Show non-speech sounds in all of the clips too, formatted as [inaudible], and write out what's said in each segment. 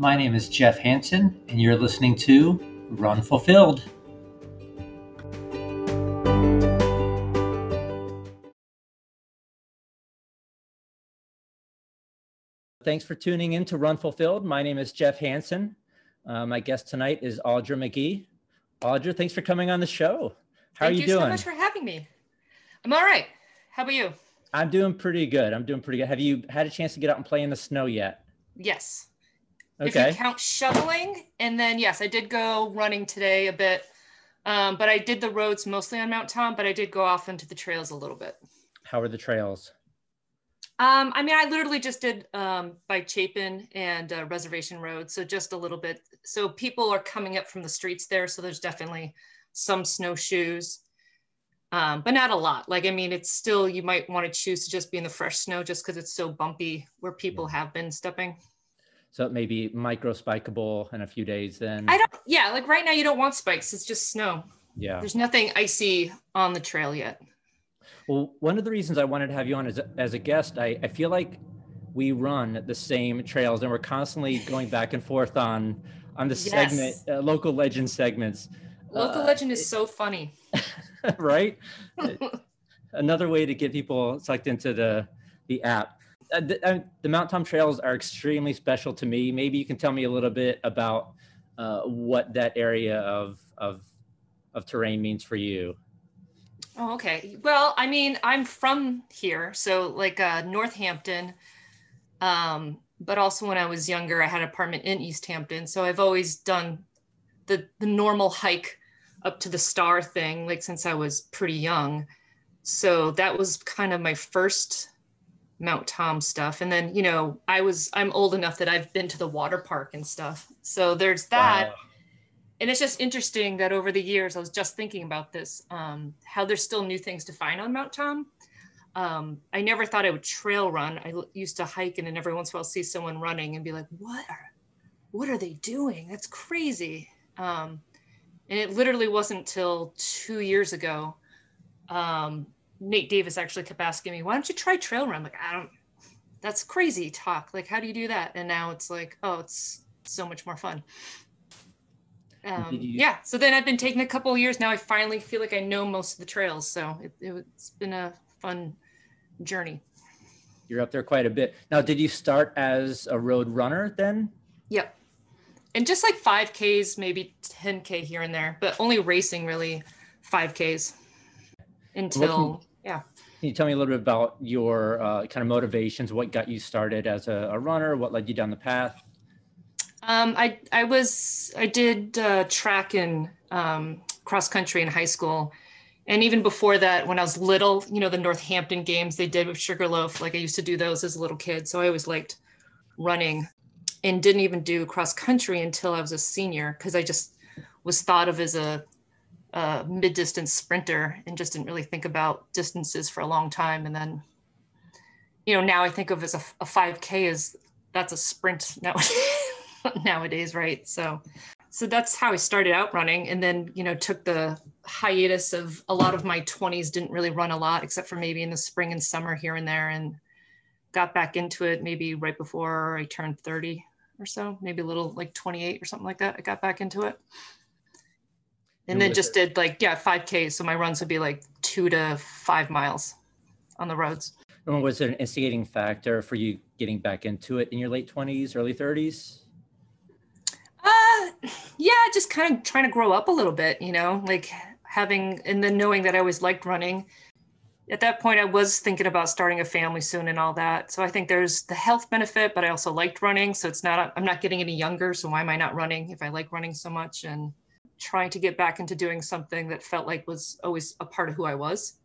My name is Jeff Hansen, and you're listening to Run Fulfilled. Thanks for tuning in to Run Fulfilled. My name is Jeff Hansen. Uh, my guest tonight is Audra McGee. Audra, thanks for coming on the show. How Thank are you, you doing? Thank you so much for having me. I'm all right. How about you? I'm doing pretty good. I'm doing pretty good. Have you had a chance to get out and play in the snow yet? Yes. Okay. If you count shoveling, and then yes, I did go running today a bit, um, but I did the roads mostly on Mount Tom, but I did go off into the trails a little bit. How are the trails? Um, I mean, I literally just did um, by Chapin and uh, Reservation Road, so just a little bit. So people are coming up from the streets there, so there's definitely some snowshoes, um, but not a lot. Like, I mean, it's still you might want to choose to just be in the fresh snow just because it's so bumpy where people have been stepping. So it may be micro spikeable in a few days then. I don't. Yeah, like right now you don't want spikes. It's just snow. yeah. There's nothing icy on the trail yet. Well, one of the reasons I wanted to have you on as a, as a guest, I, I feel like we run the same trails and we're constantly going back and forth on on the Yes. segment, uh, local legend segments, Local Uh, legend is so funny. [laughs] right? [laughs] Another way to get people sucked into the the app. Uh, the, uh, the Mount Tom trails are extremely special to me. Maybe you can tell me a little bit about uh, what that area of of of terrain means for you. Oh, okay. Well, I mean, I'm from here, so like uh, Northampton. Um, but also when I was younger, I had an apartment in Easthampton, so I've always done the the normal hike up to the star thing, like since I was pretty young. So that was kind of my first Mount Tom stuff, and then you know, I was I'm old enough that I've been to the water park and stuff. So there's that Wow. and it's just interesting that over the years, I was just thinking about this, um, how there's still new things to find on Mount Tom. Um, I never thought I would trail run. I l- used to hike and then every once in a while see someone running and be like, what are, what are they doing? That's crazy. Um, and it literally wasn't till two years ago. Um, Nate Davis actually kept asking me, why don't you try trail run? I'm like, I don't, that's crazy talk. Like, how do you do that? And now it's like, oh, it's so much more fun. Um, you- yeah, so then I've been taking a couple of years now. I finally feel like I know most of the trails, so it, it's been a fun journey. You're up there quite a bit. Now, did you start as a road runner then? Yep, and just like five Ks, maybe ten K here and there, but only racing really five Ks until yeah. Can you tell me a little bit about your uh, kind of motivations? What got you started as a, a runner? What led you down the path? Um, I I was I did uh, track and um, cross country in high school, and even before that, when I was little, you know, the Northampton games they did with Sugarloaf, like I used to do those as a little kid. So I always liked running, and didn't even do cross country until I was a senior because I just was thought of as a, a mid distance sprinter and just didn't really think about distances for a long time. And then, you know, now I think of as a, a 5K as that's a sprint now. [laughs] nowadays, right? So, so that's how I started out running, and then you know took the hiatus of a lot of my 20s. Didn't really run a lot, except for maybe in the spring and summer here and there, and got back into it maybe right before I turned 30 or so, maybe a little like 28 or something like that. I got back into it, and then just it- did like yeah 5K. So my runs would be like two to five miles on the roads. And was there an instigating factor for you getting back into it in your late 20s, early 30s? Uh, yeah, just kind of trying to grow up a little bit, you know, like having and then knowing that I always liked running. At that point, I was thinking about starting a family soon and all that. So I think there's the health benefit, but I also liked running. So it's not, I'm not getting any younger. So why am I not running if I like running so much? And trying to get back into doing something that felt like was always a part of who I was.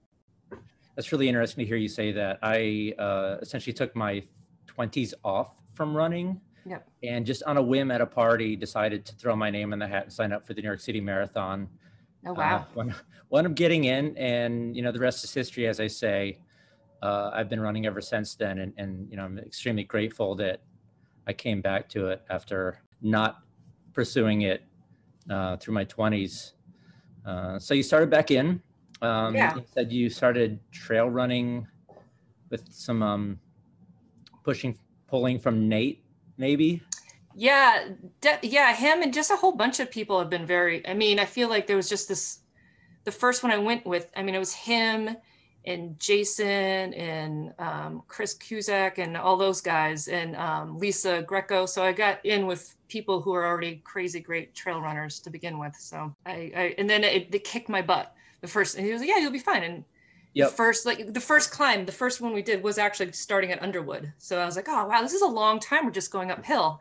That's really interesting to hear you say that. I uh, essentially took my 20s off from running Yep. and just on a whim at a party decided to throw my name in the hat and sign up for the New York City Marathon. Oh, Uh, wow. when, when I'm getting in, and you know, the rest is history, as I say. Uh, I've been running ever since then, and, and you know, I'm extremely grateful that I came back to it after not pursuing it uh, through my 20s. Uh, so you started back in. Um, Yeah. You said you started trail running with some um, pushing, pulling from Nate, maybe. Yeah, de- yeah, him and just a whole bunch of people have been very. I mean, I feel like there was just this. The first one I went with, I mean, it was him and Jason and um, Chris Cusack and all those guys and um, Lisa Greco. So I got in with people who are already crazy great trail runners to begin with. So I, I and then it, it kicked my butt the first, and he was like, "Yeah, you'll be fine." And yep. the first, like the first climb, the first one we did was actually starting at Underwood. So I was like, "Oh wow, this is a long time. We're just going uphill."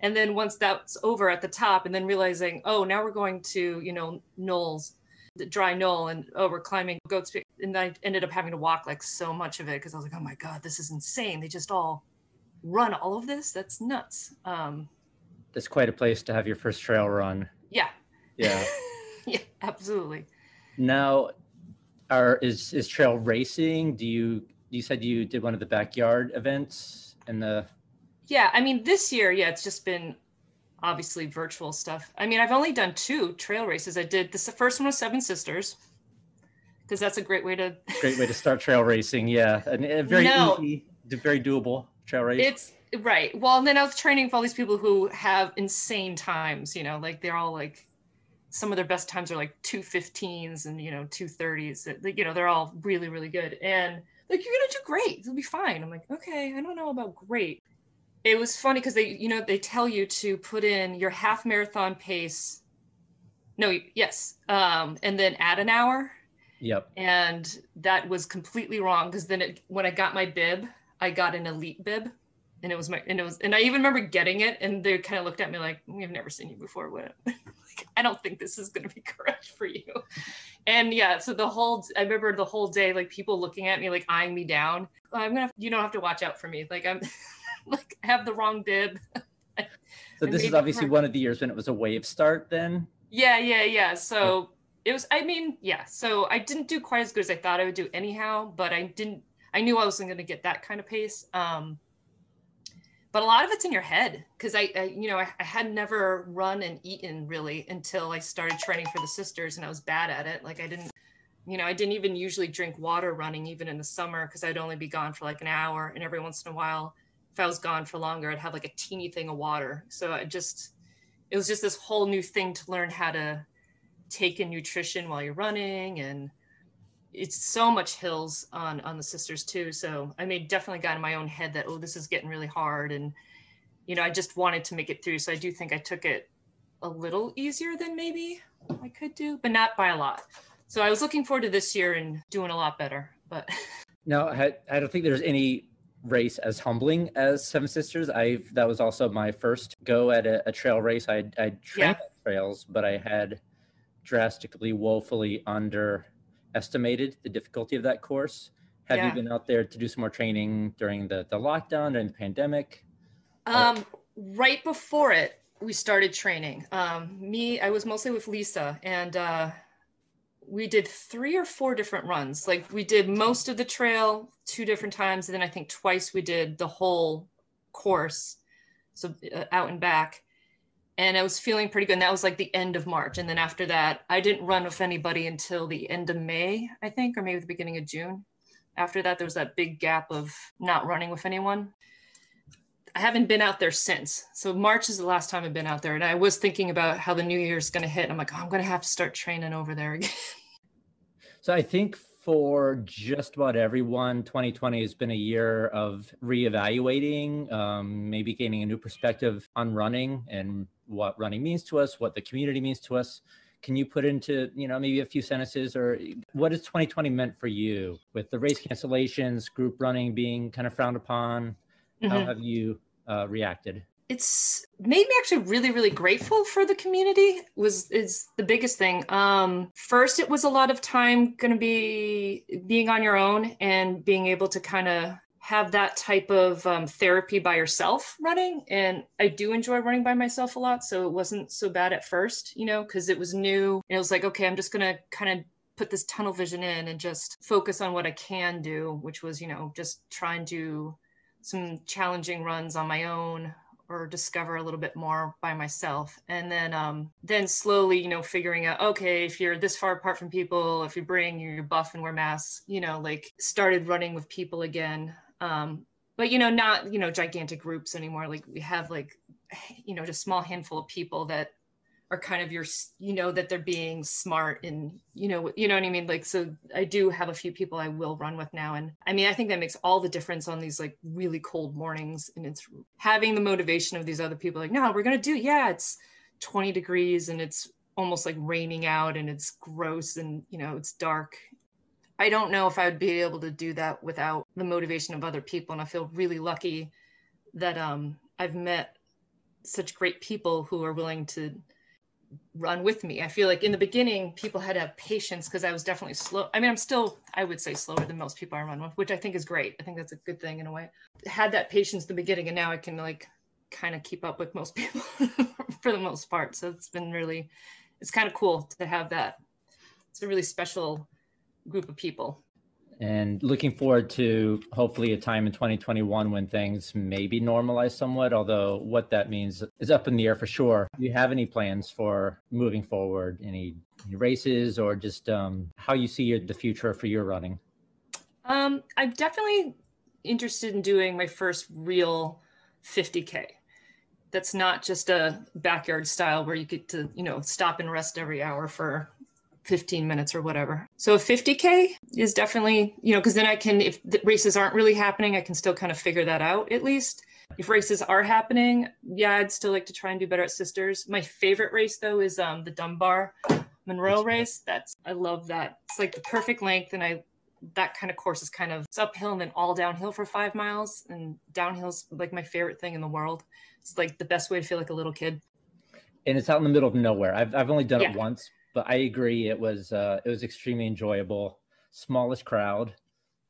And then once that's over at the top, and then realizing, oh, now we're going to, you know, Knolls, the dry knoll, and oh, we're climbing Goats Peak. And I ended up having to walk like so much of it because I was like, oh my God, this is insane. They just all run all of this. That's nuts. Um, That's quite a place to have your first trail run. Yeah. Yeah. [laughs] yeah, absolutely. Now, are is is trail racing? Do you you said you did one of the backyard events and the yeah, I mean, this year, yeah, it's just been obviously virtual stuff. I mean, I've only done two trail races. I did this. The first one was Seven Sisters, because that's a great way to [laughs] great way to start trail racing. Yeah, and, uh, very no, easy, very doable trail race. It's right. Well, and then I was training with all these people who have insane times. You know, like they're all like some of their best times are like two 15s and you know 230s You know, they're all really really good and like you're gonna do great. It'll be fine. I'm like, okay, I don't know about great it was funny because they you know they tell you to put in your half marathon pace. No yes um, and then add an hour. Yep. And that was completely wrong because then it, when i got my bib i got an elite bib. And it was my and it was and i even remember getting it and they kind of looked at me like we've never seen you before what? [laughs] Like, i don't think this is going to be [laughs] correct for you. And yeah so the whole i remember the whole day like people looking at me like eyeing me down. I'm gonna you don't have to watch out for me like i'm [laughs] [laughs] like have the wrong bib. so [laughs] this is obviously one of the years when it was a wave start then? Yeah, yeah, yeah. So it was I mean, yeah. So I didn't do quite as good as I thought I would do anyhow, but I didn't I knew I wasn't going to get that kind of pace. Um but a lot of it's in your head because I, I, you know I, I, had never run and eaten really until i started training for the sisters and i was bad at it like i didn't you know i didn't even usually drink water running even in the summer because i'd only be gone for like an hour and every once in a while if I was gone for longer, I'd have like a teeny thing of water. So I just, it was just this whole new thing to learn how to take in nutrition while you're running. And it's so much hills on, on the sisters too. So I mean, definitely got in my own head that, oh, this is getting really hard. And, you know, I just wanted to make it through. So I do think I took it a little easier than maybe I could do, but not by a lot. So I was looking forward to this year and doing a lot better, but. [laughs] No, I, I don't think there's any race as humbling as Seven Sisters. I that was also my first go at a, a trail race. I I trained yeah. trails, but I had drastically, woefully underestimated the difficulty of that course. Have yeah. you been out there to do some more training during the the lockdown during the pandemic? Um, right before it, we started training. Um, me, I was mostly with Lisa, and uh, we did three or four different runs. Like we did most of the trail two different times, and then I think twice we did the whole course, so uh, out and back. And I was feeling pretty good. And that was like the end of March. And then after that, I didn't run with anybody until the end of May, I think, or maybe the beginning of June. After that, there was that big gap of not running with anyone. I haven't been out there since. So March is the last time I've been out there. And I was thinking about how the new year is going to hit. I'm like, oh, I'm going to have to start training over there again. [laughs] So I think for just about everyone, 2020 has been a year of reevaluating, um, maybe gaining a new perspective on running and what running means to us, what the community means to us. Can you put into, you know, maybe a few sentences or what has 2020 meant for you with the race cancellations, group running being kind of frowned upon? Mm-hmm. How have you uh, reacted? it's made me actually really really grateful for the community was is the biggest thing um first it was a lot of time going to be being on your own and being able to kind of have that type of um, therapy by yourself running and i do enjoy running by myself a lot so it wasn't so bad at first you know because it was new and it was like okay i'm just going to kind of put this tunnel vision in and just focus on what i can do which was you know just trying do some challenging runs on my own or discover a little bit more by myself. And then um, then slowly you know figuring out okay if you're this far apart from people if you bring your buff and wear masks you know like started running with people again. Um, but you know not you know gigantic groups anymore. Like we have like you know, just small handful of people that are kind of your you know that they're being smart and you know you know what i mean? Like so i do have a few people i will run with now and i mean i think that makes all the difference on these like really cold mornings and it's having the motivation of these other people like no we're gonna do yeah it's 20 degrees and it's almost like raining out and it's gross and you know it's dark. I don't know if i would be able to do that without the motivation of other people and i feel really lucky that um i've met such great people who are willing to run with me. I feel like in the beginning, people had to have patience because I was definitely slow. I mean, I'm still, I would say, slower than most people I run with, which I think is great. I think that's a good thing in a way. Had that patience in the beginning, and now I can like kind of keep up with most [laughs] people for the most part. So it's been really, it's kind of cool to have that. It's a really special group of people and looking forward to hopefully a time in 2021 when things maybe normalize somewhat although what that means is up in the air for sure. Do you have any plans for moving forward? Any, races or just um, how you see your, the future for your running? Um, i'm definitely interested in doing my first real 50k that's not just a backyard style where you get to you know stop and rest every hour for 15 minutes or whatever. So a 50K is definitely, you know, because then I can, if the races aren't really happening, I can still kind of figure that out at least. If races are happening, yeah, I'd still like to try and do better at sisters. My favorite race though is um, the Dunbar Monroe race. That's, I love that. It's like the perfect length. And I, that kind of course is kind of it's uphill and then all downhill for five miles. And downhill's like my favorite thing in the world. It's like the best way to feel like a little kid. And it's out in the middle of nowhere. I've, I've only done yeah. it once, but I agree. It was uh, it was extremely enjoyable. Smallest crowd.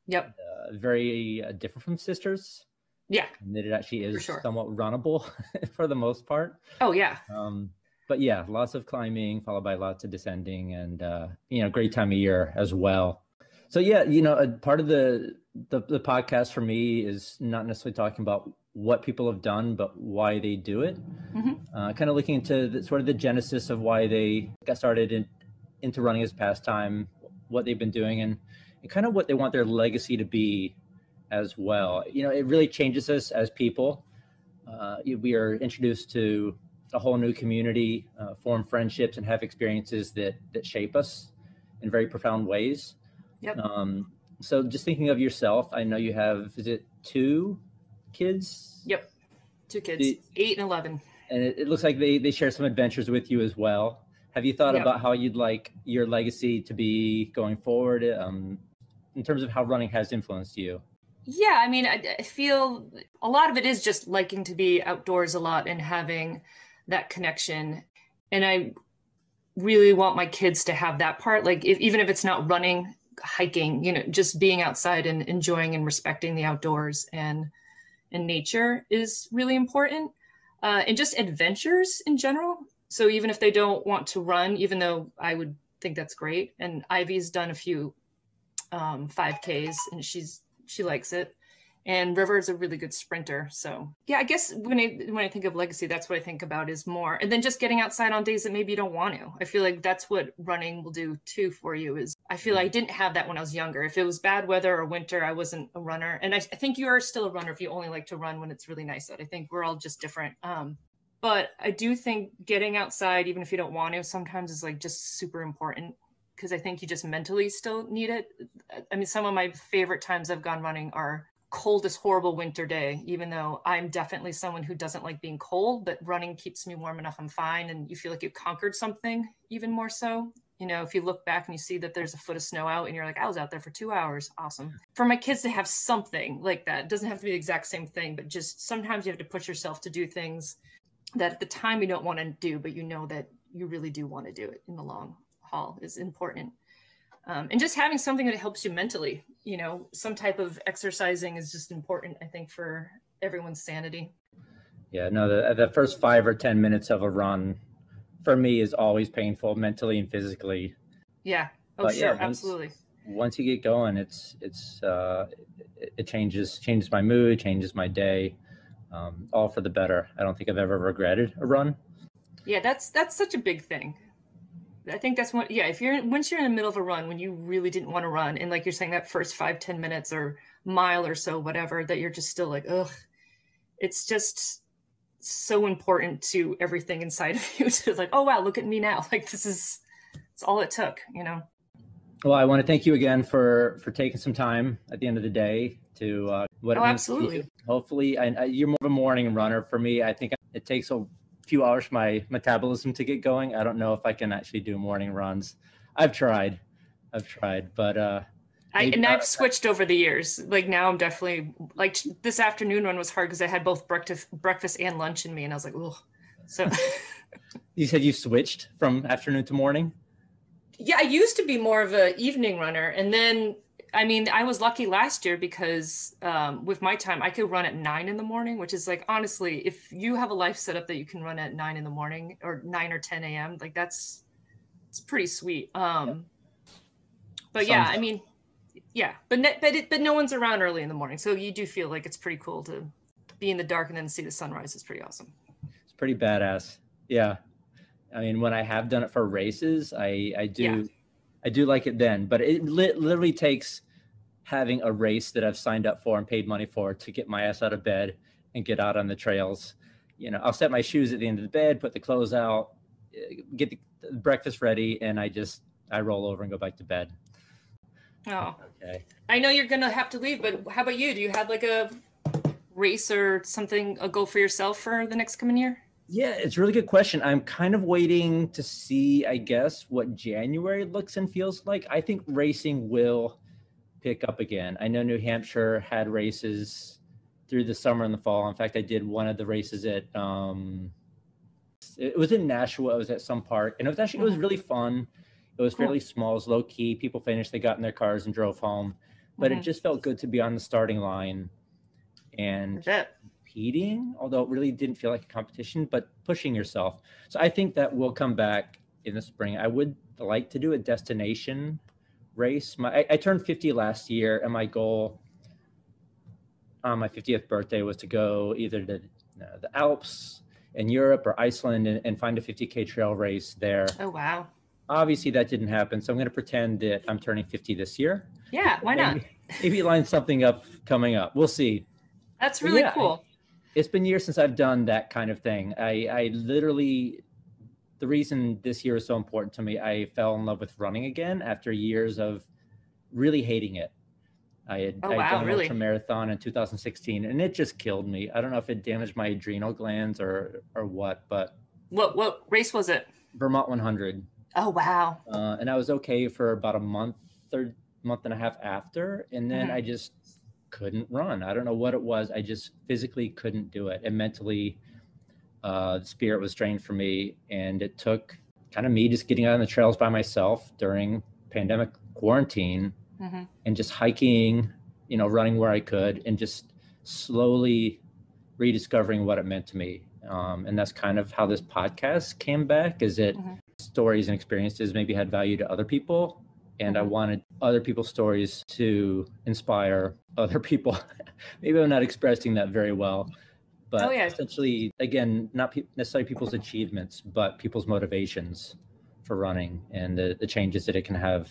Yep. Uh, very uh, different from Sisters. Yeah. And that it actually is sure. somewhat runnable [laughs] for the most part. Oh yeah. Um, but yeah, lots of climbing followed by lots of descending, and uh, you know, great time of year as well. So yeah, you know, a part of the, the the podcast for me is not necessarily talking about what people have done, but why they do it. Mm-hmm. Uh, kind of looking into the, sort of the genesis of why they got started in, into running as a pastime, what they've been doing, and, and kind of what they want their legacy to be as well. You know, it really changes us as people. Uh, we are introduced to a whole new community, uh, form friendships, and have experiences that that shape us in very profound ways. Yep. Um, so, just thinking of yourself, I know you have is it two kids? Yep, two kids, the, eight and eleven. And it, it, looks like they they share some adventures with you as well. Have you thought yep. about how you'd like your legacy to be going forward, um, in terms of how running has influenced you? Yeah, I mean, I, I feel a lot of it is just liking to be outdoors a lot and having that connection. And I really want my kids to have that part. Like, if, even if it's not running, hiking, you know, just being outside and enjoying and respecting the outdoors and and nature is really important. Uh, and just adventures in general. So even if they don't want to run, even though I would think that's great, and Ivy's done a few um, 5Ks and she's she likes it and River is a really good sprinter. So yeah, I guess when I when I think of legacy, that's what I think about is more, and then just getting outside on days that maybe you don't want to. I feel like that's what running will do too for you. Is I feel like I didn't have that when I was younger. If it was bad weather or winter, I wasn't a runner, and I, I think you are still a runner if you only like to run when it's really nice out. I think we're all just different. Um, but I do think getting outside, even if you don't want to, sometimes is like just super important because I think you just mentally still need it. I mean, some of my favorite times I've gone running are coldest horrible winter day even though i'm definitely someone who doesn't like being cold but running keeps me warm enough i'm fine. And you feel like you conquered something even more so. You know if you look back and you see that there's a foot of snow out and you're like i was out there for two hours. Awesome. For my kids to have something like that it doesn't have to be the exact same thing but just sometimes you have to push yourself to do things that at the time you don't want to do but you know that you really do want to do it in the long haul is important um, and just having something that helps you mentally you know some type of exercising is just important i think for everyone's sanity. Yeah no the, the first five or ten minutes of a run for me is always painful mentally and physically. Yeah. Oh but sure. yeah, once, absolutely. once you get going it's it's uh it, it changes changes my mood changes my day um, all for the better. I don't think i've ever regretted a run. Yeah that's that's such a big thing I think that's what, yeah, if you're, once you're in the middle of a run, when you really didn't want to run, and like you're saying, that first five ten minutes or mile or so, whatever, that you're just still like, ugh, it's just, so important to everything inside of [laughs] you to like, oh wow, look at me now. Like this is it's all it took, you know. Well, I want to thank you again for for taking some time at the end of the day to uh, what. Oh, absolutely. Hopefully, I, I, you're more of a morning runner. For me, I think it takes a few hours for my metabolism to get going. I don't know if I can actually do morning runs. I've tried, I've tried, but uh, I, and I've switched over the years. Like now, I'm definitely like this afternoon one was hard because I had both breakfast, breakfast and lunch in me, and I was like, oh. So. [laughs] you said you switched from afternoon to morning. Yeah, I used to be more of an evening runner, and then I mean, I was lucky last year because um, with my time, I could run at nine in the morning, which is like honestly, if you have a life set up that you can run at nine in the morning or nine or ten a.m., like that's it's pretty sweet. Um, but yeah, I mean, yeah, but ne- but it, but no one's around early in the morning, so you do feel like it's pretty cool to be in the dark and then see the sunrise. Is pretty awesome. It's pretty badass. Yeah, I mean, when I have done it for races, I I do yeah. I do like it then, but it li- literally takes having a race that I've signed up for and paid money for to get my ass out of bed and get out on the trails. You know, I'll set my shoes at the end of the bed, put the clothes out, eh, get the breakfast ready, and I just I roll over and go back to bed. Oh, okay. I know you're gonna have to leave, but how about you? Do you have like a race or something a goal for yourself for the next coming year? Yeah, it's a really good question. I'm kind of waiting to see, I guess, what January looks and feels like. I think racing will pick up again. I know New Hampshire had races through the summer and the fall. In fact, I did one of the races at um it was in Nashua. It was at some park, and it was actually it was mm-hmm. really fun. It was fairly small, it was low key. People finished, they got in their cars and drove home. But mm-hmm. it just felt good to be on the starting line and competing, although it really didn't feel like a competition, but pushing yourself. So I think that will come back in the spring. I would like to do a destination race. My I, I turned 50 last year, and my goal on my 50th birthday was to go either to uh, the Alps in Europe or Iceland and, and, find a 50k trail race there. Oh wow! Obviously, that didn't happen, so I'm going to pretend that I'm turning 50 this year. Yeah, why maybe, not? Maybe line something up coming up. We'll see. That's really yeah, cool it's been years since I've done that kind of thing. I, I literally, the reason this year is so important to me, I fell in love with running again after years of really hating it. I had, oh, I had done really? ultra marathon in 2016, and it just killed me. I don't know if it damaged my adrenal glands or or what, but what what race was it? Vermont 100. Oh wow! Uh, and I was okay for about a month, third month and a half after, and then mm-hmm. I just couldn't run. I don't know what it was. I just physically couldn't do it. And mentally, uh, the spirit was drained for me. And it took kind of me just getting out on the trails by myself during pandemic quarantine mm-hmm. and just hiking, you know, running where I could and just slowly rediscovering what it meant to me. Um, and that's kind of how this podcast came back is it mm-hmm. stories and experiences maybe had value to other people and I mm-hmm. wanted other people's stories to inspire [laughs] other people. Maybe I'm not expressing that very well, but oh, yeah. essentially, again, not pe- necessarily people's achievements, but people's motivations for running and the, the changes that it can have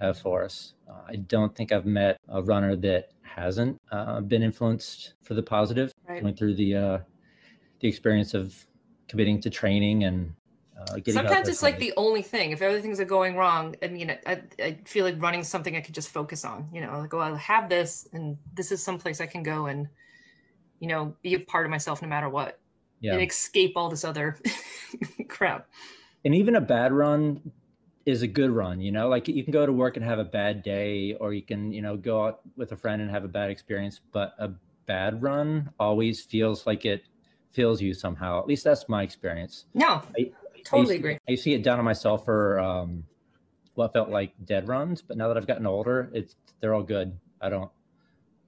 have for us. Uh, I don't think I've met a runner that hasn't uh, been influenced for the positive, right. going through the uh, the experience of committing to training and uh, Sometimes it's like the only thing. If everything's are going wrong, I mean, I, I feel like running something I could just focus on. You know, like, oh, I have this, and this is someplace I can go and, you know, be a part of myself no matter what, yeah. and escape all this other [laughs] crap. And even a bad run is a good run. You know, like you can go to work and have a bad day, or you can, you know, go out with a friend and have a bad experience. But a bad run always feels like it fills you somehow. At least that's my experience. No. I, totally I agree. I used to get down on myself for um, what felt like dead runs, but now that I've gotten older, it's they're all good. I don't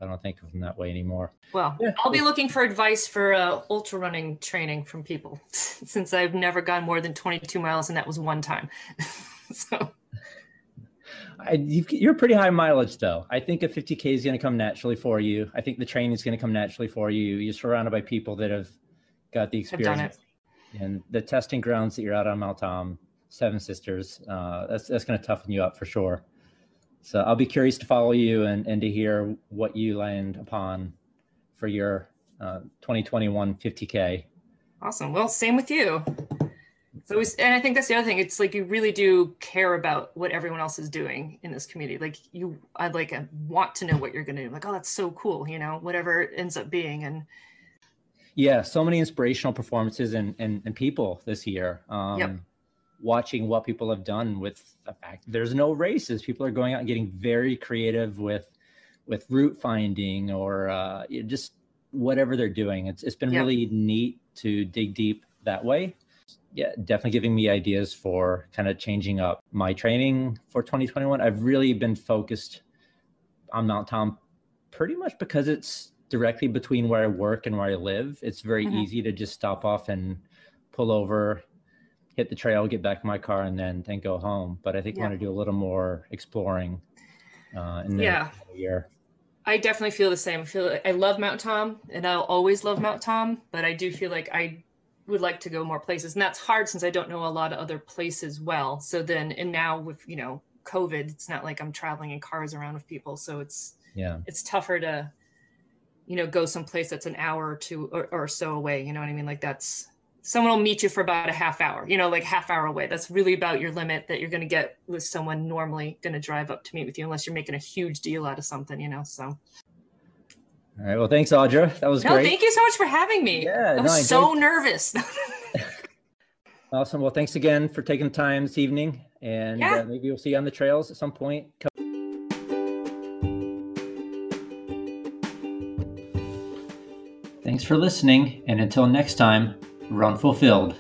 I don't think of them that way anymore. Well, yeah. I'll be looking for advice for uh, ultra running training from people [laughs] since I've never gone more than 22 miles, and that was one time. [laughs] so. I, you, are pretty high mileage though. I think a 50k is going to come naturally for you. I think the training is going to come naturally for you. You're surrounded by people that have got the experience and the testing grounds that you're out on Mount Tom, Seven Sisters, uh, that's that's going to toughen you up for sure. So I'll be curious to follow you and, and to hear what you land upon for your uh, 2021 50K. Awesome. Well, same with you. So, and I think that's the other thing. It's like you really do care about what everyone else is doing in this community. Like you, I'd like I want to know what you're going to do. Like, oh, that's so cool. You know, whatever it ends up being. And yeah, so many inspirational performances and and, and people this year. Um, yep. Watching what people have done with the fact there's no races, people are going out and getting very creative with with route finding or uh, just whatever they're doing. It's it's been yep. really neat to dig deep that way. Yeah, definitely giving me ideas for kind of changing up my training for 2021. I've really been focused on Mount Tom pretty much because it's directly between where I work and where I live. It's very mm-hmm. easy to just stop off and pull over, hit the trail, get back in my car, and then then go home. But I think yeah. I want to do a little more exploring uh, in the yeah. year. I definitely feel the same. I feel like I love Mount Tom, and I'll always love Mount Tom. But I do feel like I would like to go more places, and that's hard since I don't know a lot of other places well. So then, and now with you know COVID, it's not like I'm traveling in cars around with people, so it's yeah, it's tougher to you know go someplace that's an hour or two or, or so away. You know what I mean? Like that's someone will meet you for about a half hour, you know, like half hour away. That's really about your limit that you're going to get with someone normally going to drive up to meet with you, unless you're making a huge deal out of something, you know. So. All right. Well, thanks, Audra. That was no, great. Thank you so much for having me. Yeah, I was no, I so nervous. [laughs] awesome. Well, thanks again for taking the time this evening, and yeah. uh, maybe we'll see you on the trails at some point. Thanks for listening, and until next time, run fulfilled.